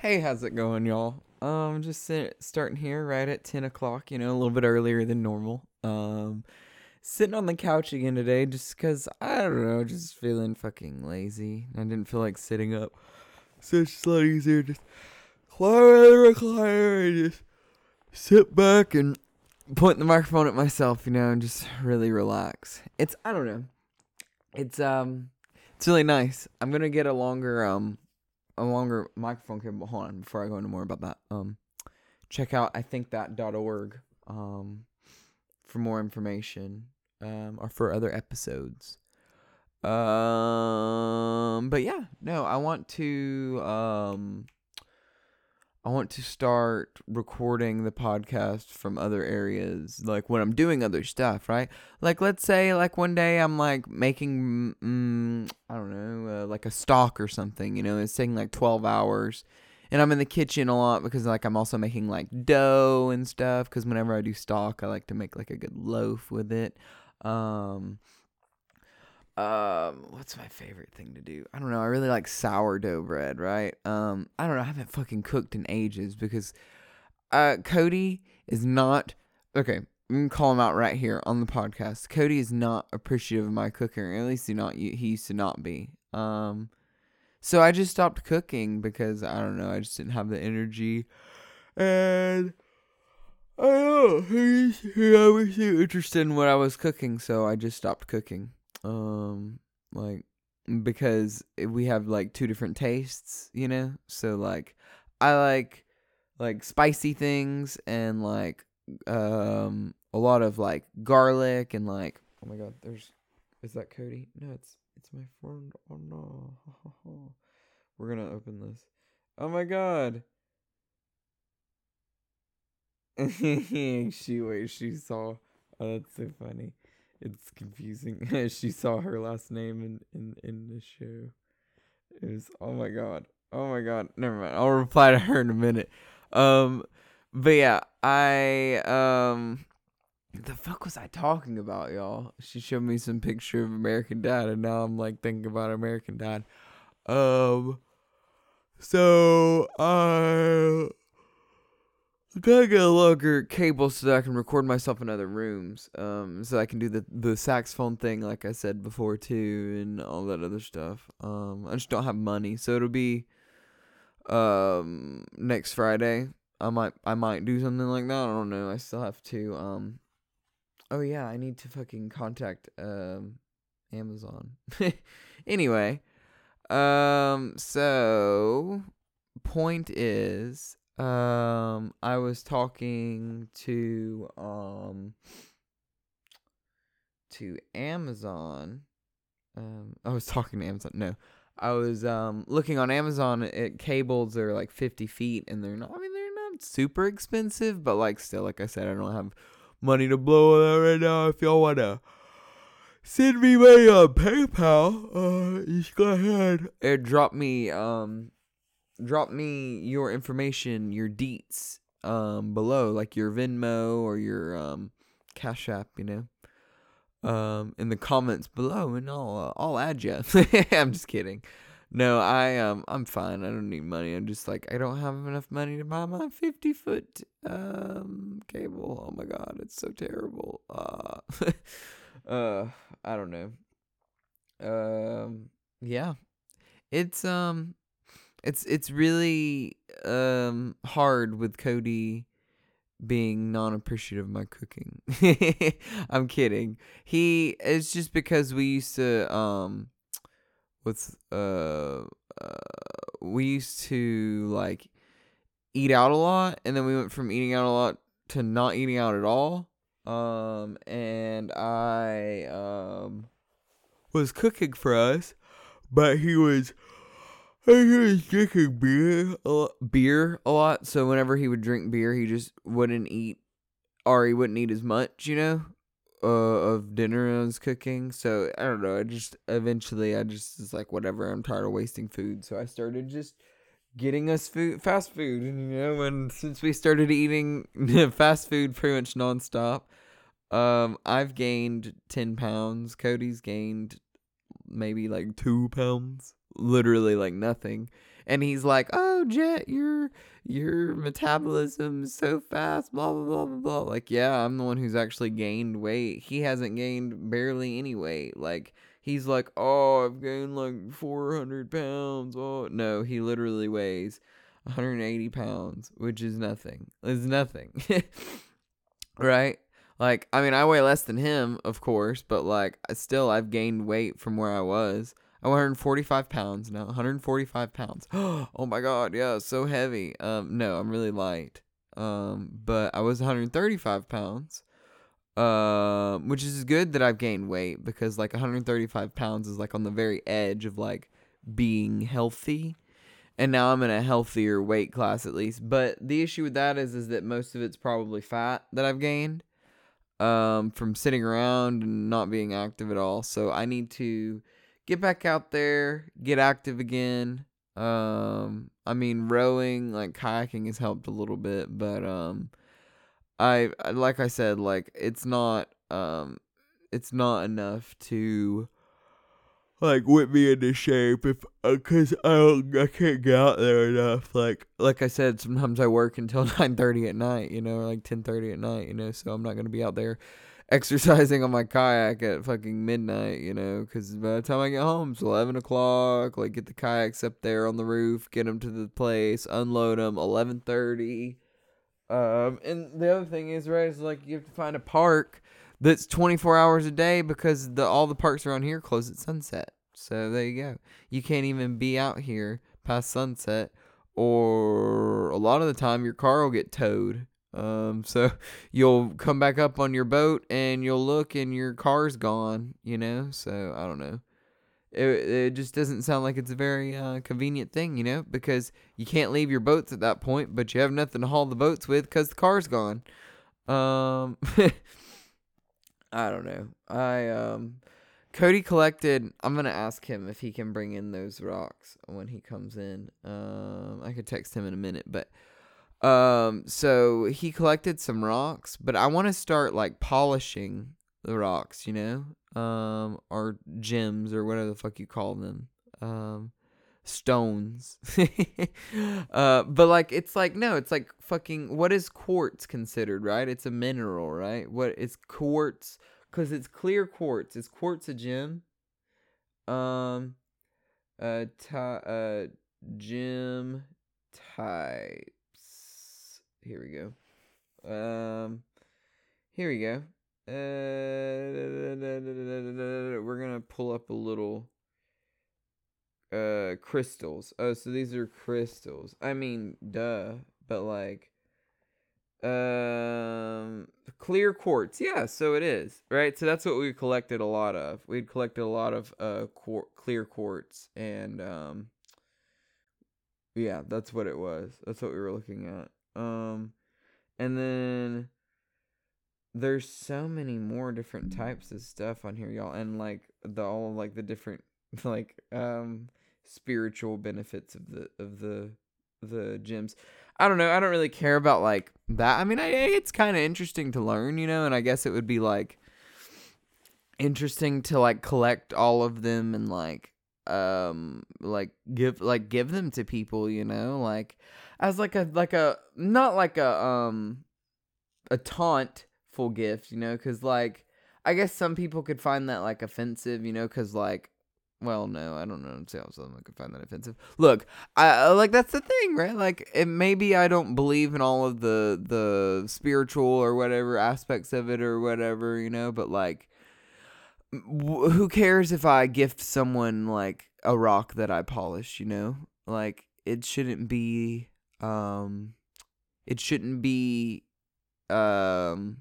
Hey, how's it going, y'all? Um, just sit, starting here right at ten o'clock. You know, a little bit earlier than normal. Um, sitting on the couch again today, just cause I don't know, just feeling fucking lazy. I didn't feel like sitting up, so it's just a lot easier just climb out recliner and just sit back and point the microphone at myself, you know, and just really relax. It's I don't know, it's um, it's really nice. I'm gonna get a longer um a longer microphone cable. Hold on, before I go into more about that. Um, check out I think that.org um for more information um or for other episodes. Um, but yeah, no, I want to um I want to start recording the podcast from other areas, like when I'm doing other stuff, right? Like, let's say, like one day I'm like making, mm, I don't know, like a stock or something. You know, it's taking like 12 hours, and I'm in the kitchen a lot because like I'm also making like dough and stuff. Because whenever I do stock, I like to make like a good loaf with it. Um, um, what's my favorite thing to do? I don't know. I really like sourdough bread, right? Um, I don't know. I haven't fucking cooked in ages because uh Cody is not okay. I'm call him out right here on the podcast. Cody is not appreciative of my cooking. At least he not he used to not be. Um, so I just stopped cooking because I don't know. I just didn't have the energy, and I don't know. He, obviously interested in what I was cooking, so I just stopped cooking um like because we have like two different tastes you know so like i like like spicy things and like um a lot of like garlic and like oh my god there's is that cody no it's it's my friend oh no we're gonna open this oh my god she wait she saw oh that's so funny it's confusing. she saw her last name in, in, in the show. It was oh my god. Oh my god. Never mind. I'll reply to her in a minute. Um but yeah, I um the fuck was I talking about, y'all? She showed me some picture of American Dad and now I'm like thinking about American Dad. Um so I gotta get a longer cable so that I can record myself in other rooms. Um, so I can do the the saxophone thing, like I said before too, and all that other stuff. Um, I just don't have money, so it'll be um next Friday. I might I might do something like that. I don't know. I still have to um. Oh yeah, I need to fucking contact um Amazon. anyway, um, so point is um I was talking to um to Amazon. Um I was talking to Amazon. No. I was um looking on Amazon at cables that are like 50 feet and they're not I mean they're not super expensive, but like still like I said I don't have money to blow on right now if y'all wanna send me money on PayPal, uh just go ahead and drop me um drop me your information, your deets, um, below, like your Venmo or your um, Cash App, you know, um, in the comments below, and I'll uh, I'll add you. I'm just kidding. No, I um I'm fine. I don't need money. I'm just like I don't have enough money to buy my 50 foot um cable. Oh my god, it's so terrible. Uh, uh, I don't know. Um, yeah, it's um it's it's really um hard with Cody being non-appreciative of my cooking. I'm kidding. He it's just because we used to um with uh, uh we used to like eat out a lot and then we went from eating out a lot to not eating out at all. Um and I um was cooking for us, but he was he was drinking beer a lot, beer a lot. So whenever he would drink beer, he just wouldn't eat, or he wouldn't eat as much, you know, uh, of dinner I was cooking. So I don't know. I just eventually I just was like, whatever. I'm tired of wasting food. So I started just getting us food, fast food, and you know, and since we started eating fast food pretty much nonstop, um, I've gained ten pounds. Cody's gained maybe like two pounds literally like nothing. And he's like, "Oh, Jet, your your metabolism is so fast." Blah blah blah blah blah. Like, yeah, I'm the one who's actually gained weight. He hasn't gained barely any weight. Like, he's like, "Oh, I've gained like 400 pounds." Oh, no, he literally weighs 180 pounds, which is nothing. Is nothing, right? Like, I mean, I weigh less than him, of course, but like, still, I've gained weight from where I was. I'm 145 pounds now. 145 pounds. oh my god, yeah, so heavy. Um, no, I'm really light. Um, but I was 135 pounds. Um, which is good that I've gained weight because like 135 pounds is like on the very edge of like being healthy. And now I'm in a healthier weight class at least. But the issue with that is is that most of it's probably fat that I've gained um, from sitting around and not being active at all. So I need to get back out there, get active again. Um, I mean, rowing, like kayaking has helped a little bit, but um, I like I said, like it's not um, it's not enough to like whip me into shape if uh, cause I don't, I can't get out there enough. Like like I said, sometimes I work until nine thirty at night, you know, like ten thirty at night, you know. So I'm not gonna be out there exercising on my kayak at fucking midnight, you know, because by the time I get home, it's eleven o'clock. Like get the kayaks up there on the roof, get them to the place, unload them. Eleven thirty. Um, and the other thing is, right, is like you have to find a park that's 24 hours a day because the all the parks around here close at sunset. So there you go. You can't even be out here past sunset or a lot of the time your car will get towed. Um so you'll come back up on your boat and you'll look and your car's gone, you know? So I don't know. It, it just doesn't sound like it's a very uh, convenient thing, you know, because you can't leave your boats at that point, but you have nothing to haul the boats with because the car's gone. Um, I don't know. I um Cody collected I'm gonna ask him if he can bring in those rocks when he comes in. Um I could text him in a minute, but um so he collected some rocks, but I wanna start like polishing the rocks, you know? Um or gems or whatever the fuck you call them. Um stones. uh, but like it's like no, it's like fucking what is quartz considered, right? It's a mineral, right? What is quartz? Cuz it's clear quartz. Is quartz a gem? Um uh ta- uh gem types. Here we go. Um here we go. Uh, we're to pull up a little uh crystals. Oh, so these are crystals. I mean, duh, but like um clear quartz. Yeah, so it is. Right? So that's what we collected a lot of. We'd collected a lot of uh quar- clear quartz and um yeah, that's what it was. That's what we were looking at. Um and then there's so many more different types of stuff on here, y'all, and like the all like the different like um spiritual benefits of the of the the gems. I don't know. I don't really care about like that. I mean, I, it's kind of interesting to learn, you know, and I guess it would be like interesting to like collect all of them and like um like give like give them to people, you know, like as like a like a not like a um a tauntful gift, you know, cuz like I guess some people could find that like offensive, you know, cuz like well, no, I don't know. how someone could find that offensive. Look, I like that's the thing, right? Like, it, maybe I don't believe in all of the the spiritual or whatever aspects of it or whatever, you know. But like, w- who cares if I gift someone like a rock that I polish? You know, like it shouldn't be, um, it shouldn't be, um,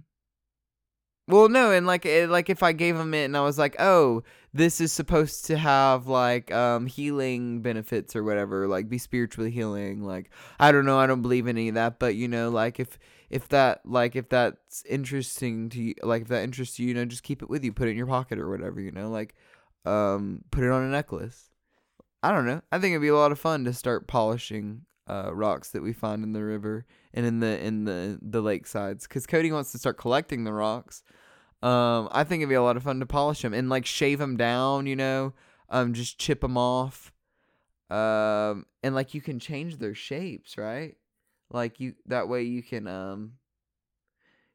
well, no, and like it, like if I gave him it and I was like, "Oh, this is supposed to have like um healing benefits or whatever, like be spiritually healing." Like I don't know, I don't believe in any of that, but you know, like if if that like if that's interesting to you, like if that interests you, you know, just keep it with you, put it in your pocket or whatever, you know, like um put it on a necklace. I don't know. I think it'd be a lot of fun to start polishing uh, rocks that we find in the river and in the in the the lakesides because Cody wants to start collecting the rocks. Um, I think it'd be a lot of fun to polish them and like shave them down, you know, um, just chip them off. Um, and like you can change their shapes, right? Like you that way you can um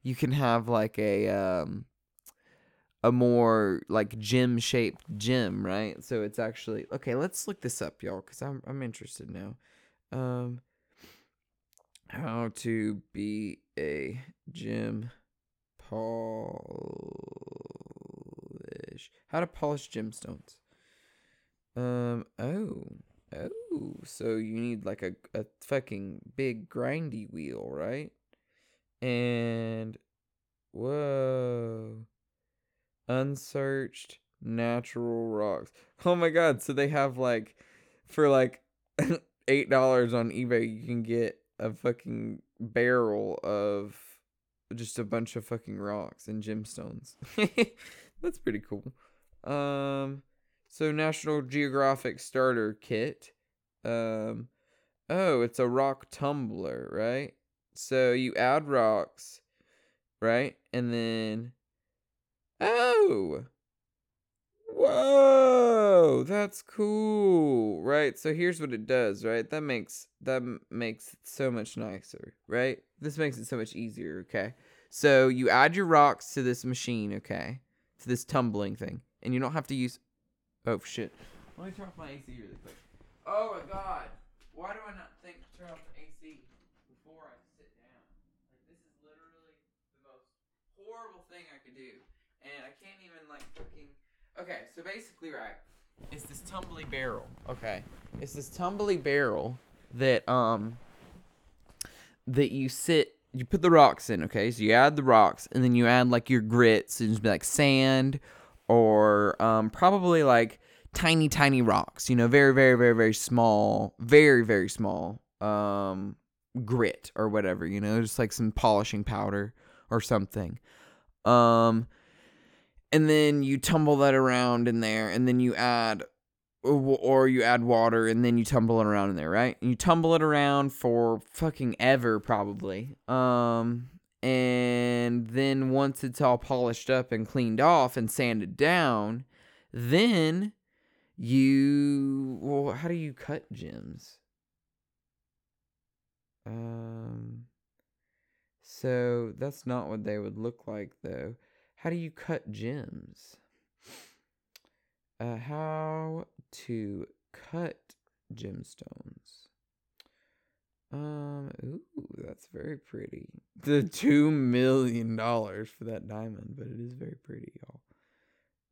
you can have like a um a more like gem shaped gem, right? So it's actually okay. Let's look this up, y'all, because I'm I'm interested now. Um, how to be a gem polish? How to polish gemstones? Um. Oh. Oh. So you need like a a fucking big grindy wheel, right? And whoa unsearched natural rocks. Oh my god, so they have like for like eight dollars on eBay you can get a fucking barrel of just a bunch of fucking rocks and gemstones. That's pretty cool. Um so National Geographic starter kit. Um oh, it's a rock tumbler, right? So you add rocks, right? And then Oh. Whoa, that's cool. Right? So here's what it does, right? That makes that makes it so much nicer, right? This makes it so much easier, okay? So you add your rocks to this machine, okay? To this tumbling thing. And you don't have to use Oh shit. Let me turn off my AC really quick. Oh my god. Why do I not think to turn off the AC before I sit down? Like this is literally the most horrible thing I could do and I can't even like fucking. Okay, so basically, right, it's this tumbly barrel. Okay, it's this tumbly barrel that um that you sit. You put the rocks in. Okay, so you add the rocks, and then you add like your grits, and just be like sand, or um probably like tiny tiny rocks. You know, very very very very small, very very small um grit or whatever. You know, just like some polishing powder or something. Um and then you tumble that around in there and then you add or you add water and then you tumble it around in there, right? And you tumble it around for fucking ever probably. Um and then once it's all polished up and cleaned off and sanded down, then you well, how do you cut gems? Um so that's not what they would look like though. How do you cut gems? Uh, how to cut gemstones. Um, ooh, that's very pretty. The two million dollars for that diamond, but it is very pretty, y'all.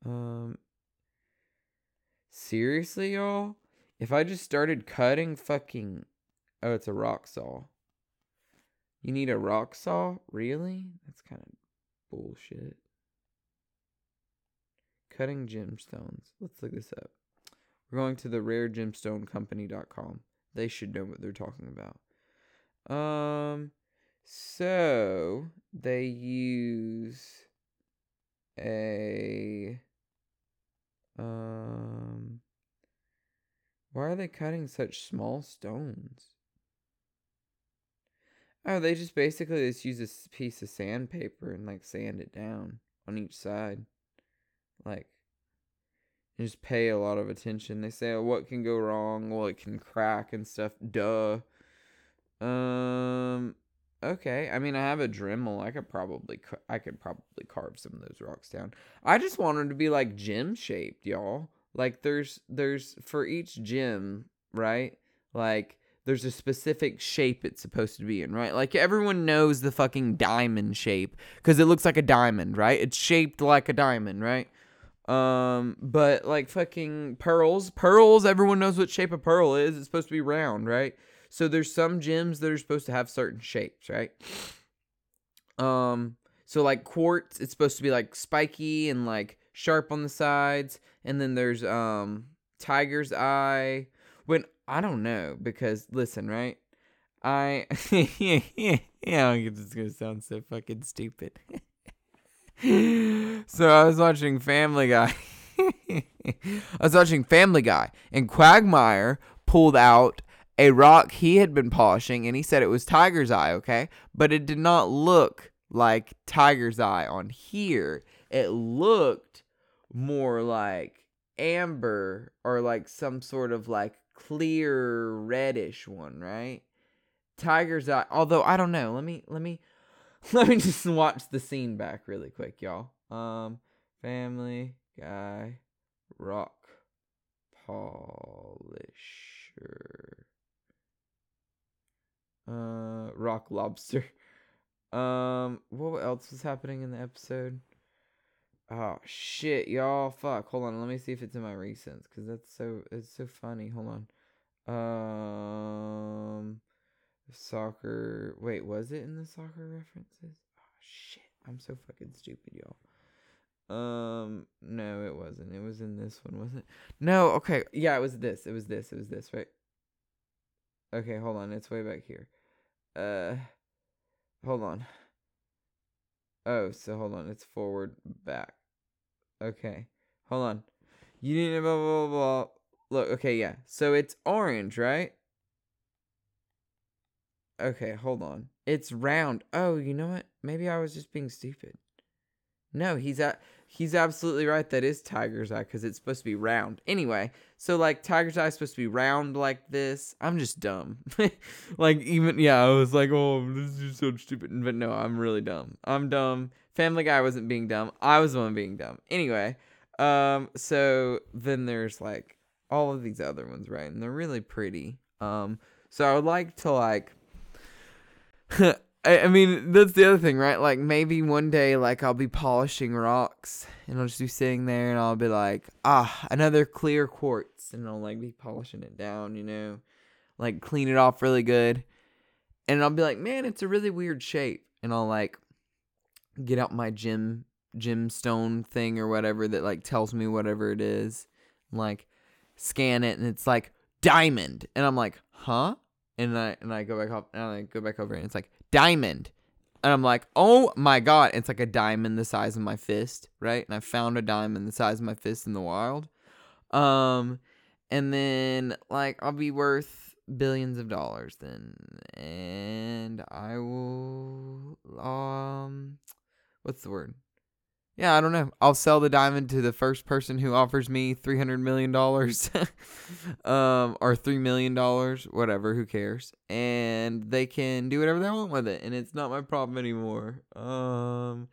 Um, seriously, y'all? If I just started cutting fucking, oh, it's a rock saw. You need a rock saw? Really? That's kind of bullshit. Cutting gemstones. Let's look this up. We're going to the raregemstonecompany.com. They should know what they're talking about. Um so they use a um why are they cutting such small stones? Oh, they just basically just use a piece of sandpaper and like sand it down on each side. Like, just pay a lot of attention. They say, oh, what can go wrong? Well, it can crack and stuff. Duh. Um. Okay. I mean, I have a Dremel. I could probably, I could probably carve some of those rocks down. I just want them to be like gem shaped, y'all. Like, there's, there's for each gem, right? Like, there's a specific shape it's supposed to be in, right? Like everyone knows the fucking diamond shape because it looks like a diamond, right? It's shaped like a diamond, right? Um, but like fucking pearls, pearls, everyone knows what shape a pearl is. It's supposed to be round, right? So there's some gems that are supposed to have certain shapes, right? Um, so like quartz, it's supposed to be like spiky and like sharp on the sides, and then there's um tiger's eye. When I don't know because listen, right? I yeah, yeah, this is gonna sound so fucking stupid. so I was watching Family Guy. I was watching Family Guy, and Quagmire pulled out a rock he had been polishing, and he said it was Tiger's Eye, okay? But it did not look like Tiger's Eye on here. It looked more like amber or like some sort of like clear reddish one, right? Tiger's eye. Although I don't know. Let me let me let me just watch the scene back really quick, y'all. Um, Family Guy, rock polisher, uh, rock lobster. Um, what else was happening in the episode? Oh shit, y'all! Fuck. Hold on. Let me see if it's in my recents, cause that's so it's so funny. Hold on. Um, soccer. Wait, was it in the soccer references? Oh shit! I'm so fucking stupid, y'all. Um, no, it wasn't. It was in this one, was it? No, okay. Yeah, it was this. It was this. It was this, right? Okay, hold on. It's way back here. Uh, hold on. Oh, so hold on. It's forward, back. Okay, hold on. You need to blah blah. blah. Look, okay, yeah. So it's orange, right? Okay, hold on. It's round. Oh, you know what? Maybe I was just being stupid. No, he's at he's absolutely right. That is tiger's eye because it's supposed to be round. Anyway, so like tiger's eye is supposed to be round like this. I'm just dumb. like even yeah, I was like, oh, this is so stupid. But no, I'm really dumb. I'm dumb. Family Guy wasn't being dumb. I was the one being dumb. Anyway, um, so then there's like all of these other ones, right? And they're really pretty. Um, so I would like to like I, I mean, that's the other thing, right? Like maybe one day, like I'll be polishing rocks, and I'll just be sitting there, and I'll be like, ah, another clear quartz, and I'll like be polishing it down, you know, like clean it off really good, and I'll be like, man, it's a really weird shape, and I'll like get out my gem gemstone thing or whatever that like tells me whatever it is, and, like scan it, and it's like diamond, and I'm like, huh? And I and I go back up and I go back over and it's like diamond. And I'm like, oh my god, it's like a diamond the size of my fist, right? And I found a diamond the size of my fist in the wild. Um, and then like I'll be worth billions of dollars then, and I will um, what's the word? Yeah, I don't know. I'll sell the diamond to the first person who offers me three hundred million dollars, um, or three million dollars, whatever. Who cares? And they can do whatever they want with it, and it's not my problem anymore. Um,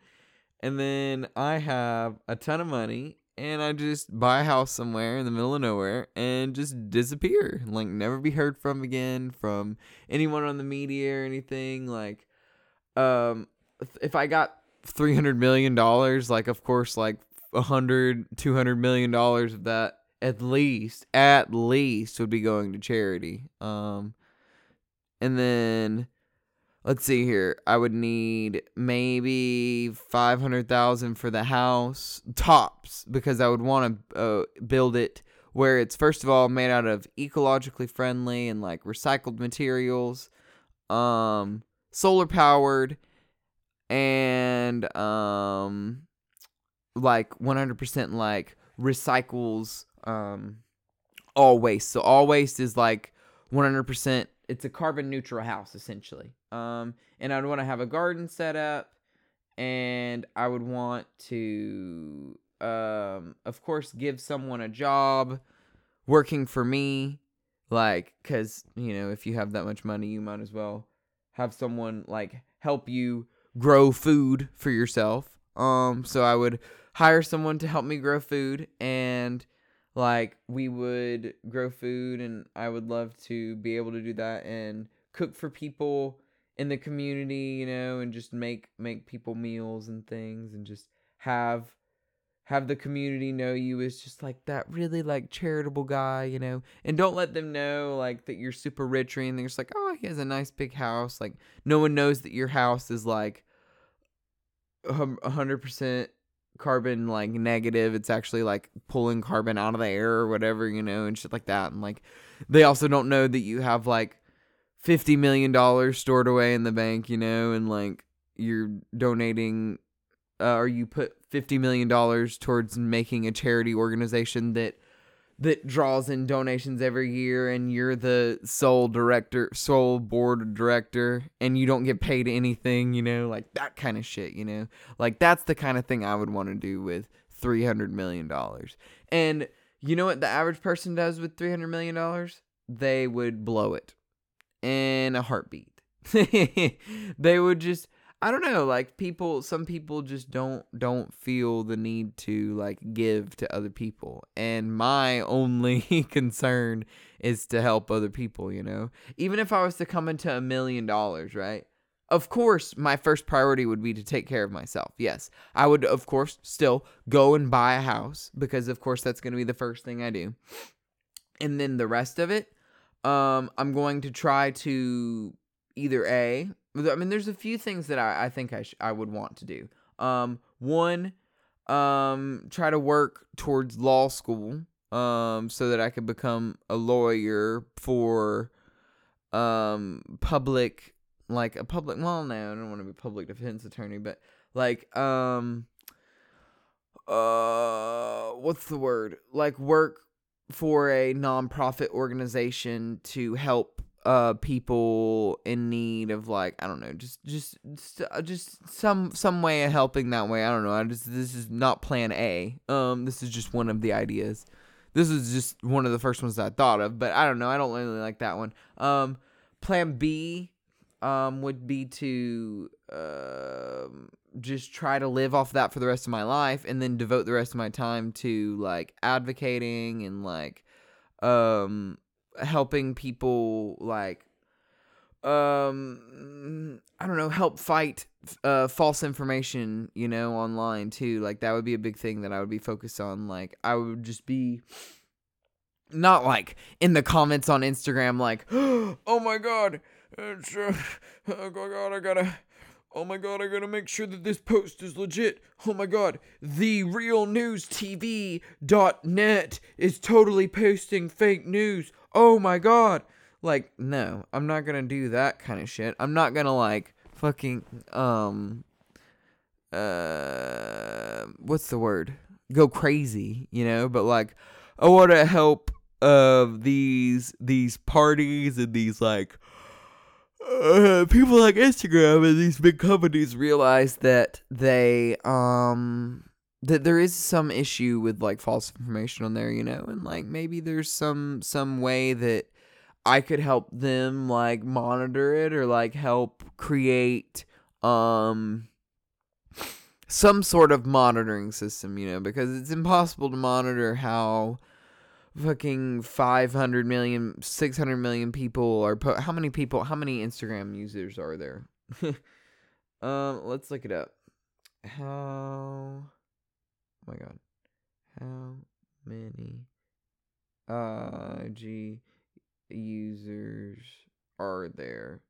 and then I have a ton of money, and I just buy a house somewhere in the middle of nowhere and just disappear, like never be heard from again from anyone on the media or anything. Like, um, if I got 300 million dollars like of course like 100 200 million dollars of that at least at least would be going to charity. Um and then let's see here i would need maybe 500000 for the house tops because i would want to uh, build it where it's first of all made out of ecologically friendly and like recycled materials. Um solar powered and um like 100% like recycles um all waste. So all waste is like 100% it's a carbon neutral house essentially. Um and I'd want to have a garden set up and I would want to um of course give someone a job working for me like cuz you know if you have that much money you might as well have someone like help you grow food for yourself. Um, so I would hire someone to help me grow food and like we would grow food and I would love to be able to do that and cook for people in the community, you know, and just make make people meals and things and just have have the community know you as just like that really like charitable guy, you know, and don't let them know like that you're super rich or anything. It's like, oh, he has a nice big house. Like no one knows that your house is like a hundred percent carbon like negative. It's actually like pulling carbon out of the air or whatever, you know, and shit like that. And like they also don't know that you have like fifty million dollars stored away in the bank, you know, and like you're donating uh, or you put fifty million dollars towards making a charity organization that that draws in donations every year and you're the sole director sole board director and you don't get paid anything you know like that kind of shit you know? Like that's the kind of thing i would want to do with 300 million dollars. And you know what the average person does with 300 million dollars? They would blow it in a heartbeat. they would just I don't know, like people some people just don't don't feel the need to like give to other people. And my only concern is to help other people, you know. Even if I was to come into a million dollars, right? Of course, my first priority would be to take care of myself. Yes. I would of course still go and buy a house because of course that's going to be the first thing I do. And then the rest of it um I'm going to try to either A I mean, there's a few things that I, I think I sh- I would want to do. Um, one, um, try to work towards law school, um, so that I could become a lawyer for, um, public, like a public. Well, no, I don't want to be public defense attorney, but like, um, uh, what's the word? Like work for a nonprofit organization to help uh people in need of like I don't know just just uh, just some some way of helping that way. I don't know. I just this is not plan A. Um this is just one of the ideas. This is just one of the first ones I thought of but I don't know. I don't really like that one. Um plan B um would be to uh, just try to live off that for the rest of my life and then devote the rest of my time to like advocating and like um helping people like um I don't know, help fight uh false information, you know, online too. Like that would be a big thing that I would be focused on. Like I would just be not like in the comments on Instagram like, "Oh my god, it's, uh, oh my god, I gotta Oh my god, I gotta make sure that this post is legit. Oh my god, the real news TV.net is totally posting fake news. Oh my god. Like, no, I'm not gonna do that kind of shit. I'm not gonna like fucking um uh what's the word? Go crazy, you know, but like I wanna help of uh, these these parties and these like uh, people like Instagram and these big companies realize that they um that there is some issue with like false information on there, you know, and like maybe there's some some way that I could help them like monitor it or like help create um some sort of monitoring system, you know, because it's impossible to monitor how fucking 500 million 600 million people are po- how many people how many instagram users are there? Um let's look it up. How my god. How many uh g users are there?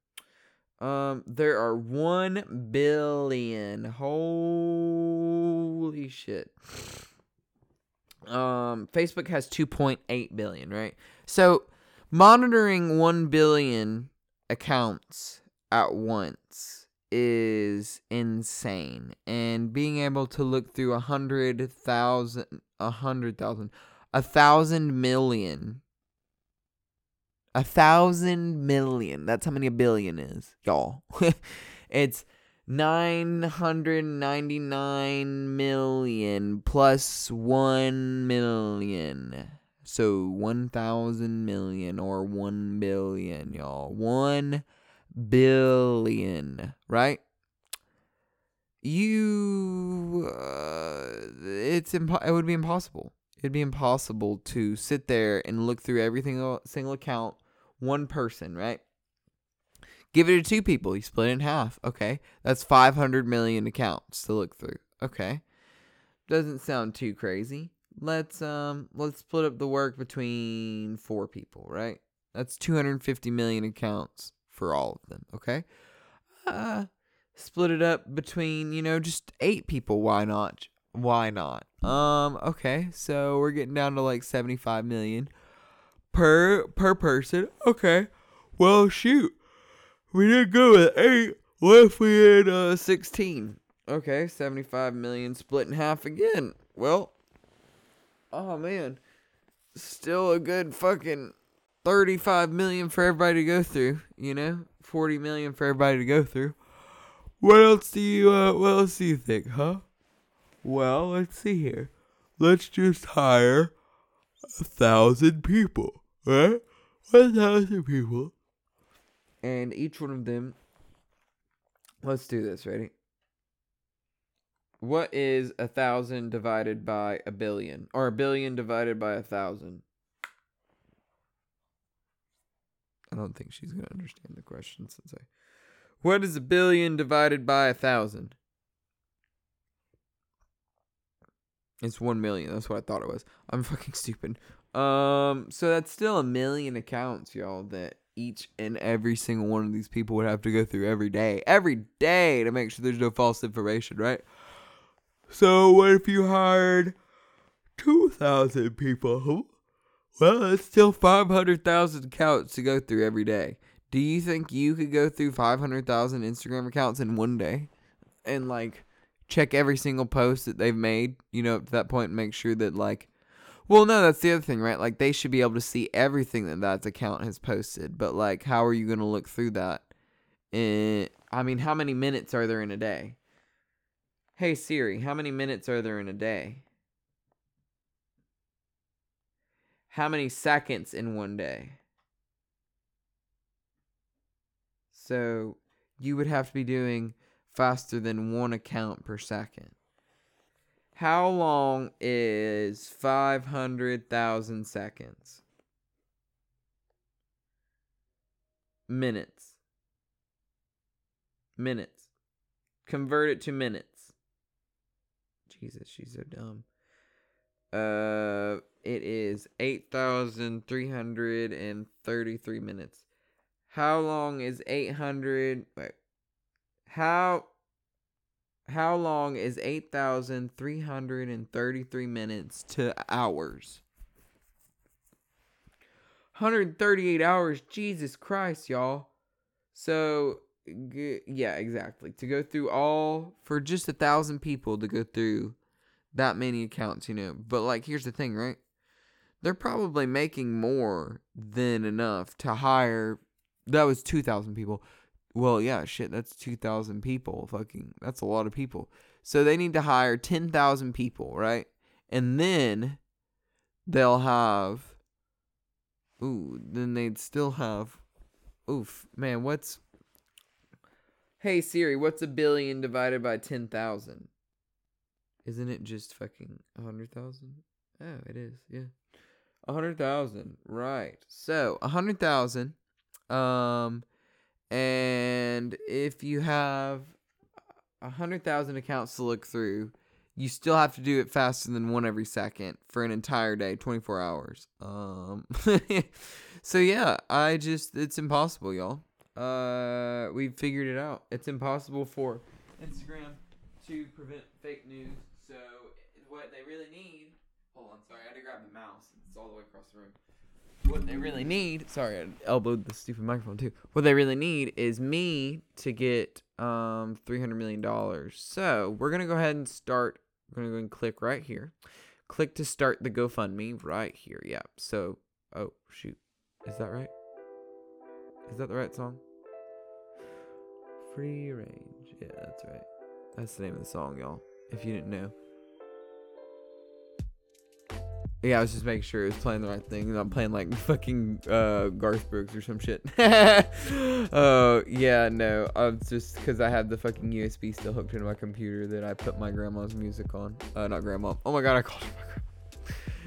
Um there are 1 billion. Holy shit. Um, Facebook has 2.8 billion, right? So monitoring 1 billion accounts at once is insane. And being able to look through a hundred thousand, a hundred thousand, a thousand million, a thousand million. That's how many a billion is, y'all. it's 999 million plus 1 million. So 1,000 million or 1 billion, y'all. 1 billion, right? You, uh, it's impo- it would be impossible. It'd be impossible to sit there and look through every single, single account, one person, right? Give it to two people. You split it in half. Okay. That's 500 million accounts to look through. Okay. Doesn't sound too crazy. Let's um let's split up the work between four people, right? That's 250 million accounts for all of them, okay? Uh split it up between, you know, just 8 people, why not? Why not? Um okay. So we're getting down to like 75 million per per person. Okay. Well, shoot. We didn't go with eight. What if we had uh, 16? Okay, 75 million split in half again. Well, oh man. Still a good fucking 35 million for everybody to go through, you know? 40 million for everybody to go through. What else do you uh what else do you think, huh? Well, let's see here. Let's just hire a thousand people, right? 1,000 people. And each one of them. Let's do this. Ready? What is a thousand divided by a billion? Or a billion divided by a thousand? I don't think she's going to understand the question since I. What is a billion divided by a thousand? It's one million. That's what I thought it was. I'm fucking stupid. Um, so that's still a million accounts, y'all, that each and every single one of these people would have to go through every day. Every day to make sure there's no false information, right? So what if you hired two thousand people? Well, it's still five hundred thousand accounts to go through every day. Do you think you could go through five hundred thousand Instagram accounts in one day? And like check every single post that they've made, you know, up to that point and make sure that like well, no, that's the other thing, right? Like they should be able to see everything that that account has posted, but like how are you going to look through that? And I mean, how many minutes are there in a day? Hey Siri, how many minutes are there in a day? How many seconds in one day? So you would have to be doing faster than one account per second. How long is 500,000 seconds? Minutes. Minutes. Convert it to minutes. Jesus, she's so dumb. Uh, it is 8,333 minutes. How long is 800? Wait. How how long is 8,333 minutes to hours? 138 hours. Jesus Christ, y'all. So, yeah, exactly. To go through all, for just a thousand people to go through that many accounts, you know. But, like, here's the thing, right? They're probably making more than enough to hire. That was 2,000 people well, yeah, shit, that's 2,000 people. Fucking, that's a lot of people. So they need to hire 10,000 people, right? And then they'll have. Ooh, then they'd still have. Oof, man, what's. Hey Siri, what's a billion divided by 10,000? Isn't it just fucking 100,000? Oh, it is, yeah. 100,000, right. So, a 100,000. Um and if you have a hundred thousand accounts to look through, you still have to do it faster than one every second for an entire day, 24 hours. Um, so yeah, I just it's impossible, y'all. Uh, we figured it out. It's impossible for Instagram to prevent fake news. So what they really need. Hold on, sorry, I had to grab the mouse. All the way across the room. What they really need sorry i elbowed the stupid microphone too. What they really need is me to get um 300 million dollars. So we're gonna go ahead and start we're gonna go and click right here. Click to start the gofundme right here yeah. So oh shoot. Is that right? Is that the right song? Free range. Yeah that's right. That's the name of the song y'all if you didn't know yeah, I was just making sure it was playing the right thing. I'm playing like fucking uh, Garth Brooks or some shit. Oh, uh, yeah, no. I'm just because I had the fucking USB still hooked into my computer that I put my grandma's music on. Uh, not grandma. Oh my god, I called her my grandma.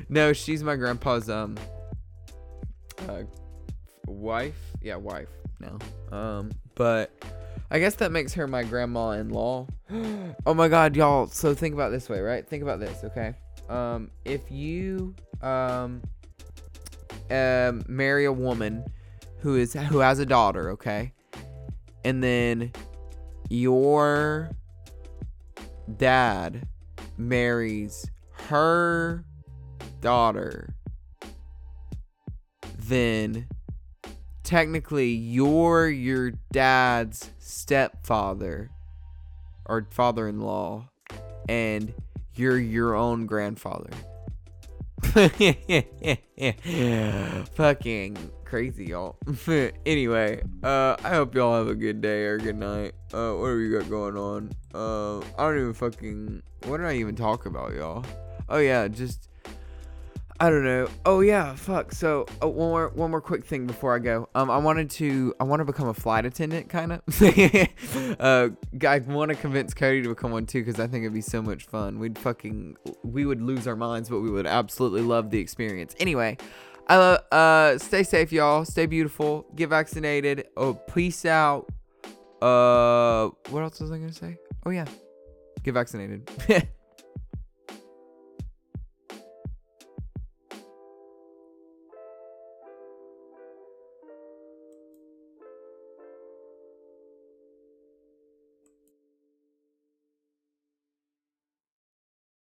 No, she's my grandpa's um uh, wife. Yeah, wife now. Um, but I guess that makes her my grandma-in-law. oh my god, y'all. So think about this way, right? Think about this, okay? Um, if you um, um, marry a woman who is who has a daughter, okay, and then your dad marries her daughter, then technically you're your dad's stepfather or father-in-law and you're your own grandfather. Fucking crazy, y'all. anyway, uh, I hope y'all have a good day or good night. Uh, what do we got going on? Uh, I don't even fucking. What did I even talk about, y'all? Oh yeah, just. I don't know. Oh yeah, fuck. So uh, one more one more quick thing before I go. Um, I wanted to I want to become a flight attendant, kind of. uh, I want to convince Cody to become one too because I think it'd be so much fun. We'd fucking we would lose our minds, but we would absolutely love the experience. Anyway, I uh, uh stay safe, y'all. Stay beautiful. Get vaccinated. Oh, peace out. Uh, what else was I gonna say? Oh yeah, get vaccinated.